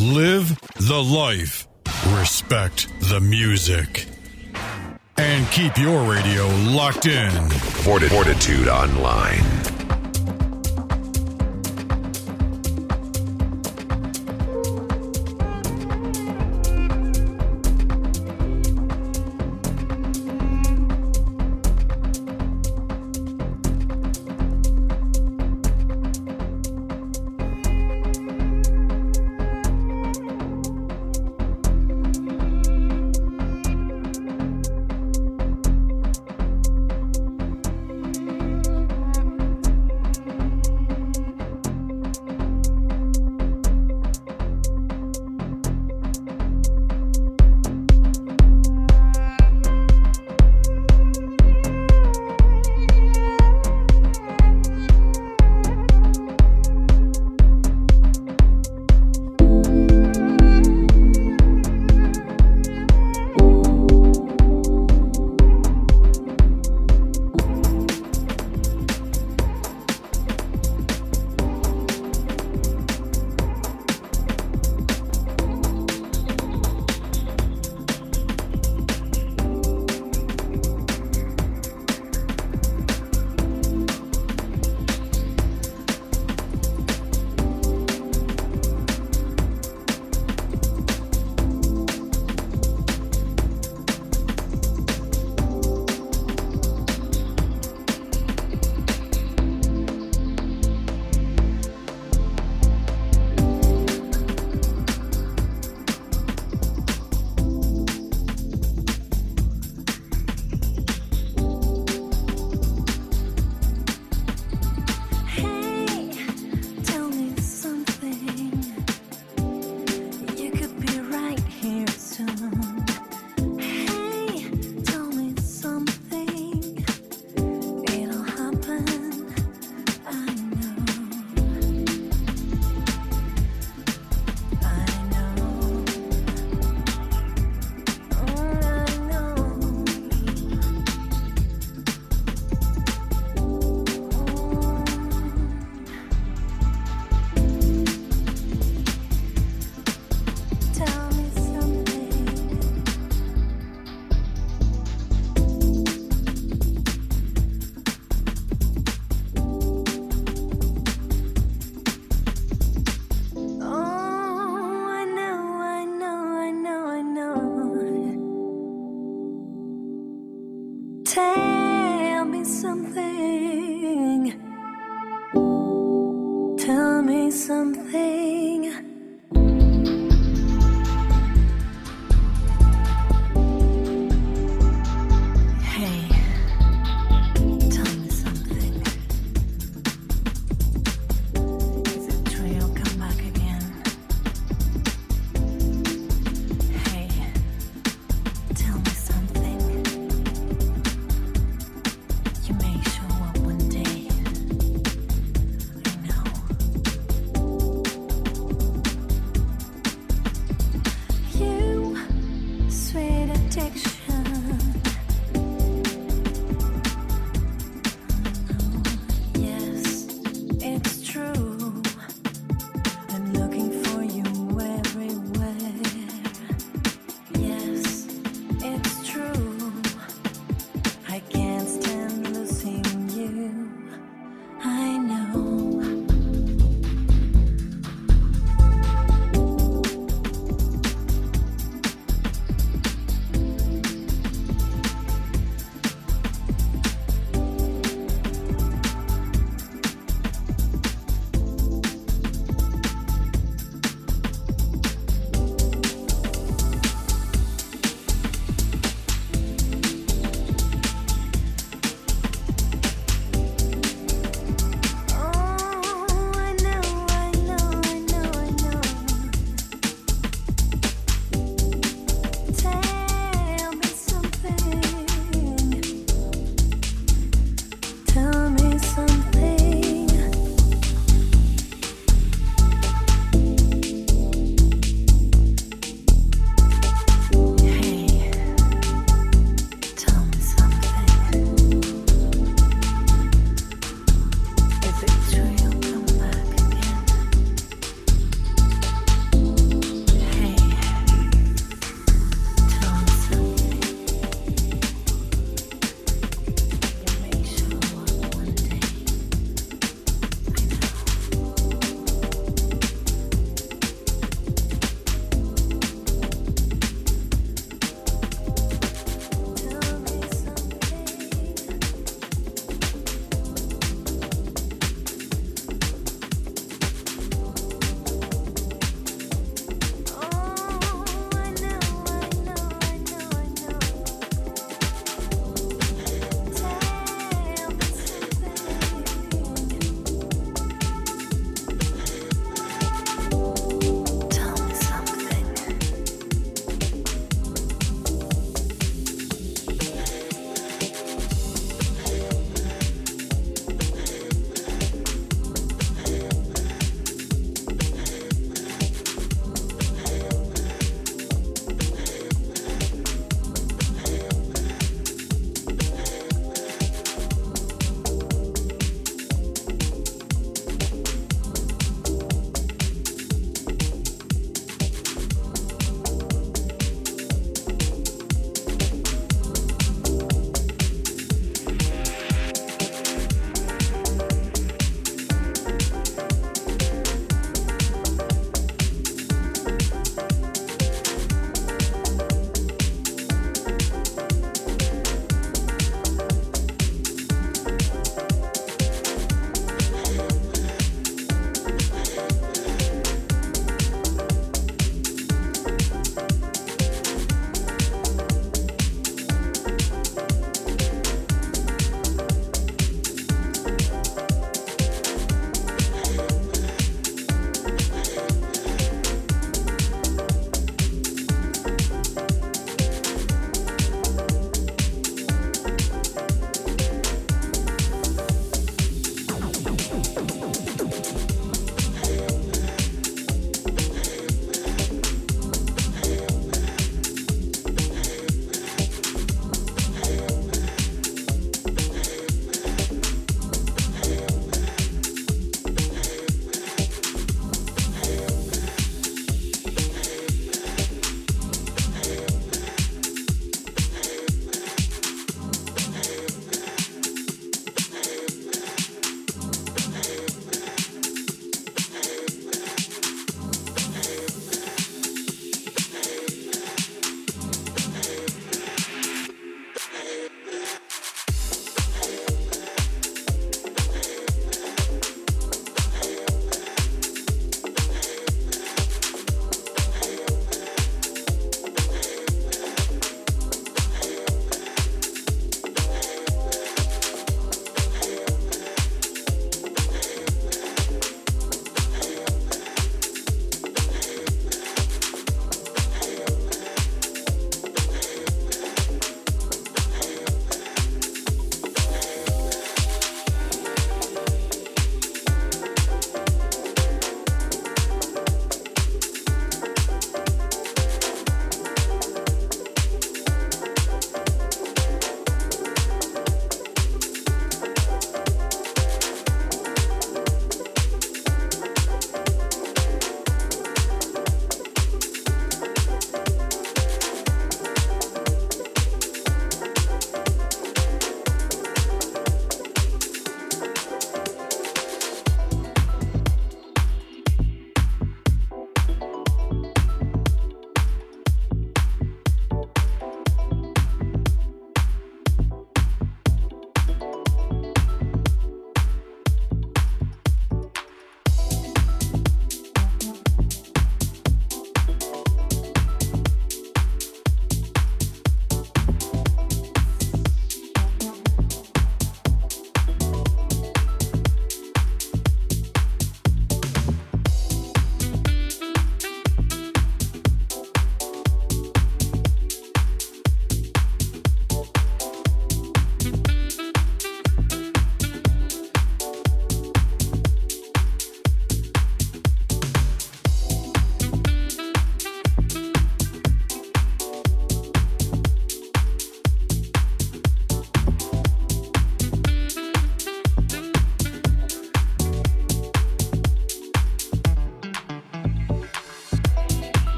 Live the life. Respect the music. And keep your radio locked in. Fortitude Online.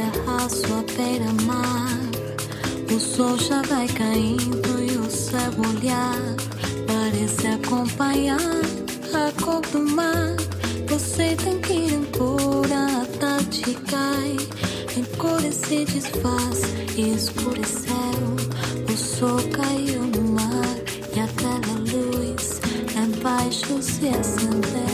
terraço sua beira-mar. O sol já vai caindo e o céu olhar parece acompanhar a cor do mar. Você tem que ir embora, a tarde cai. Encolhe se desfaz e escureceu. O sol caiu no mar e aquela luz embaixo se acendeu.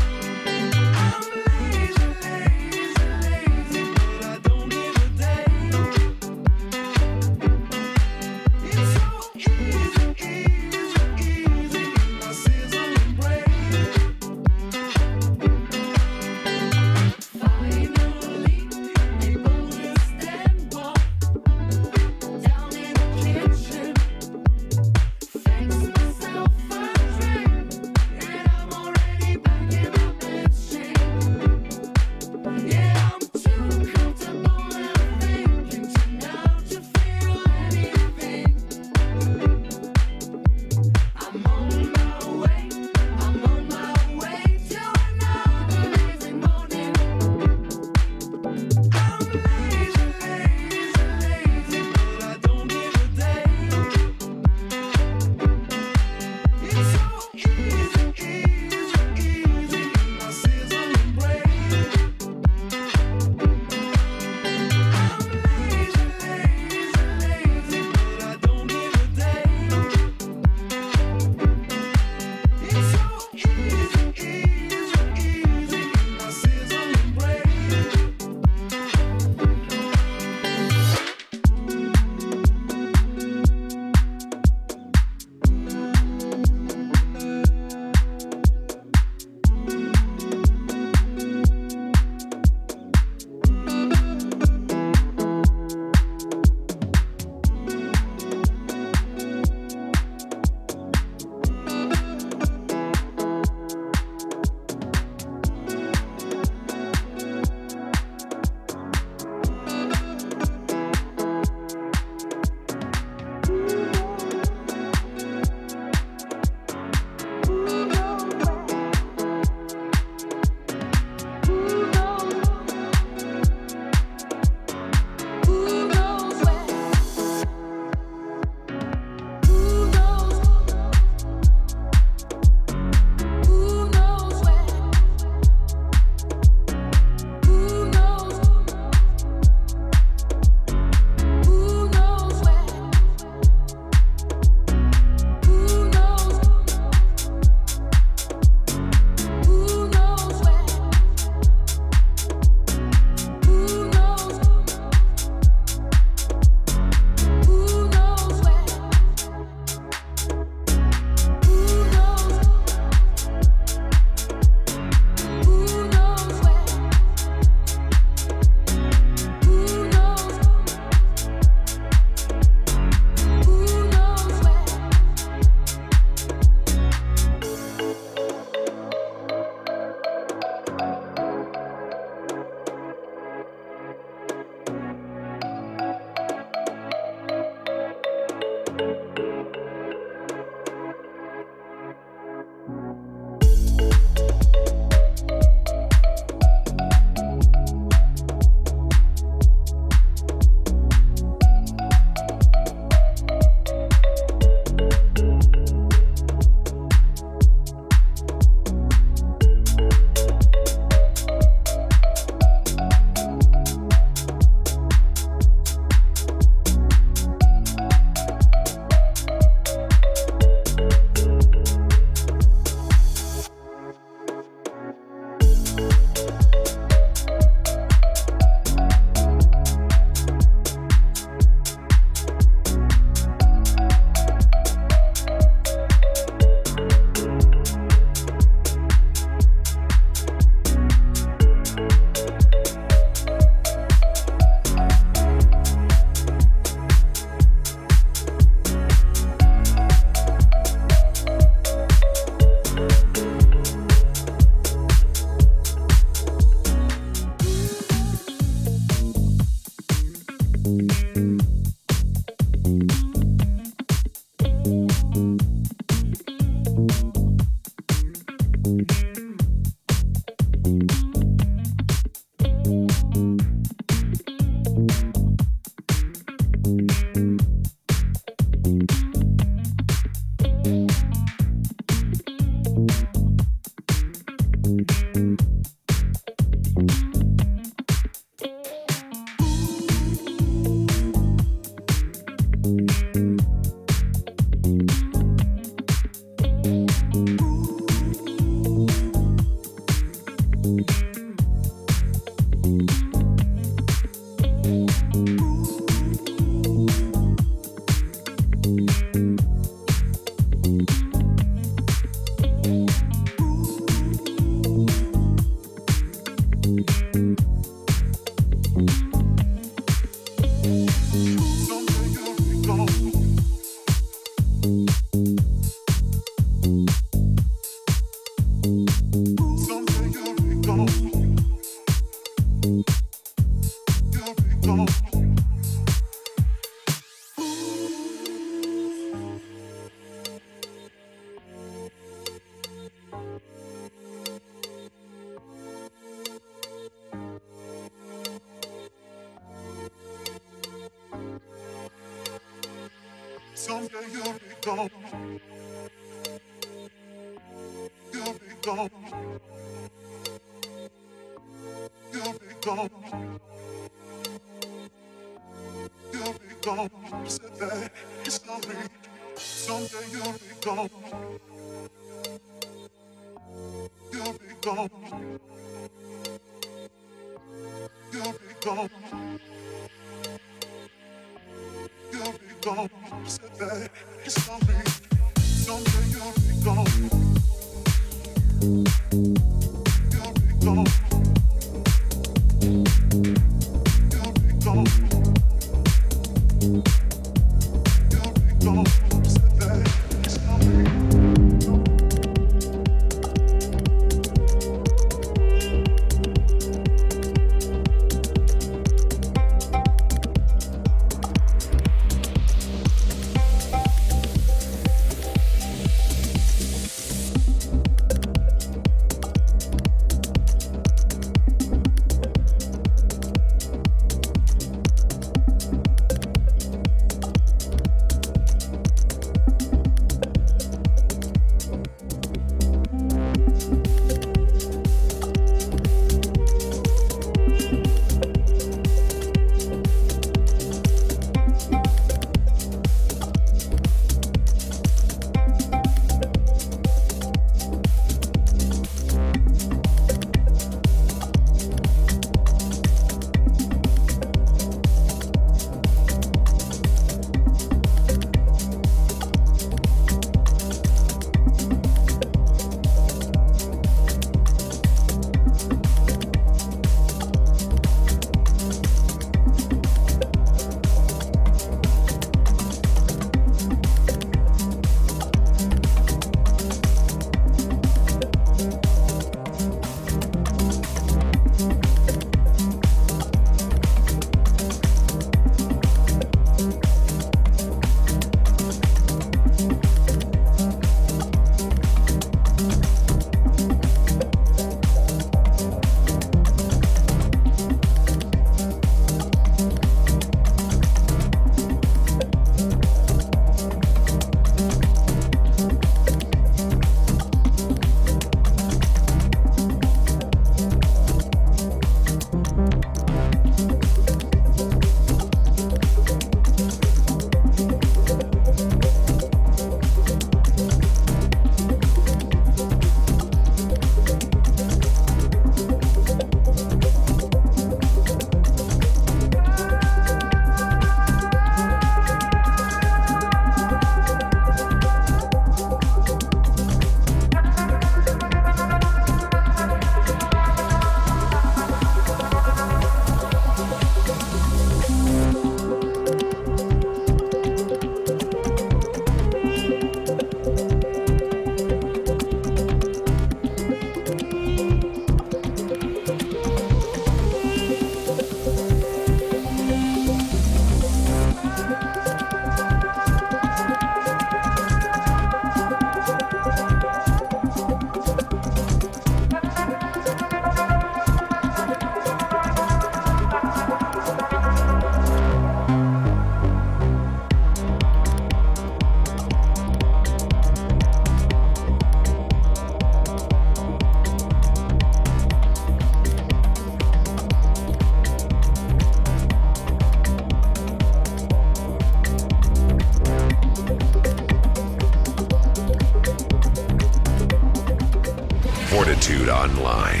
Online.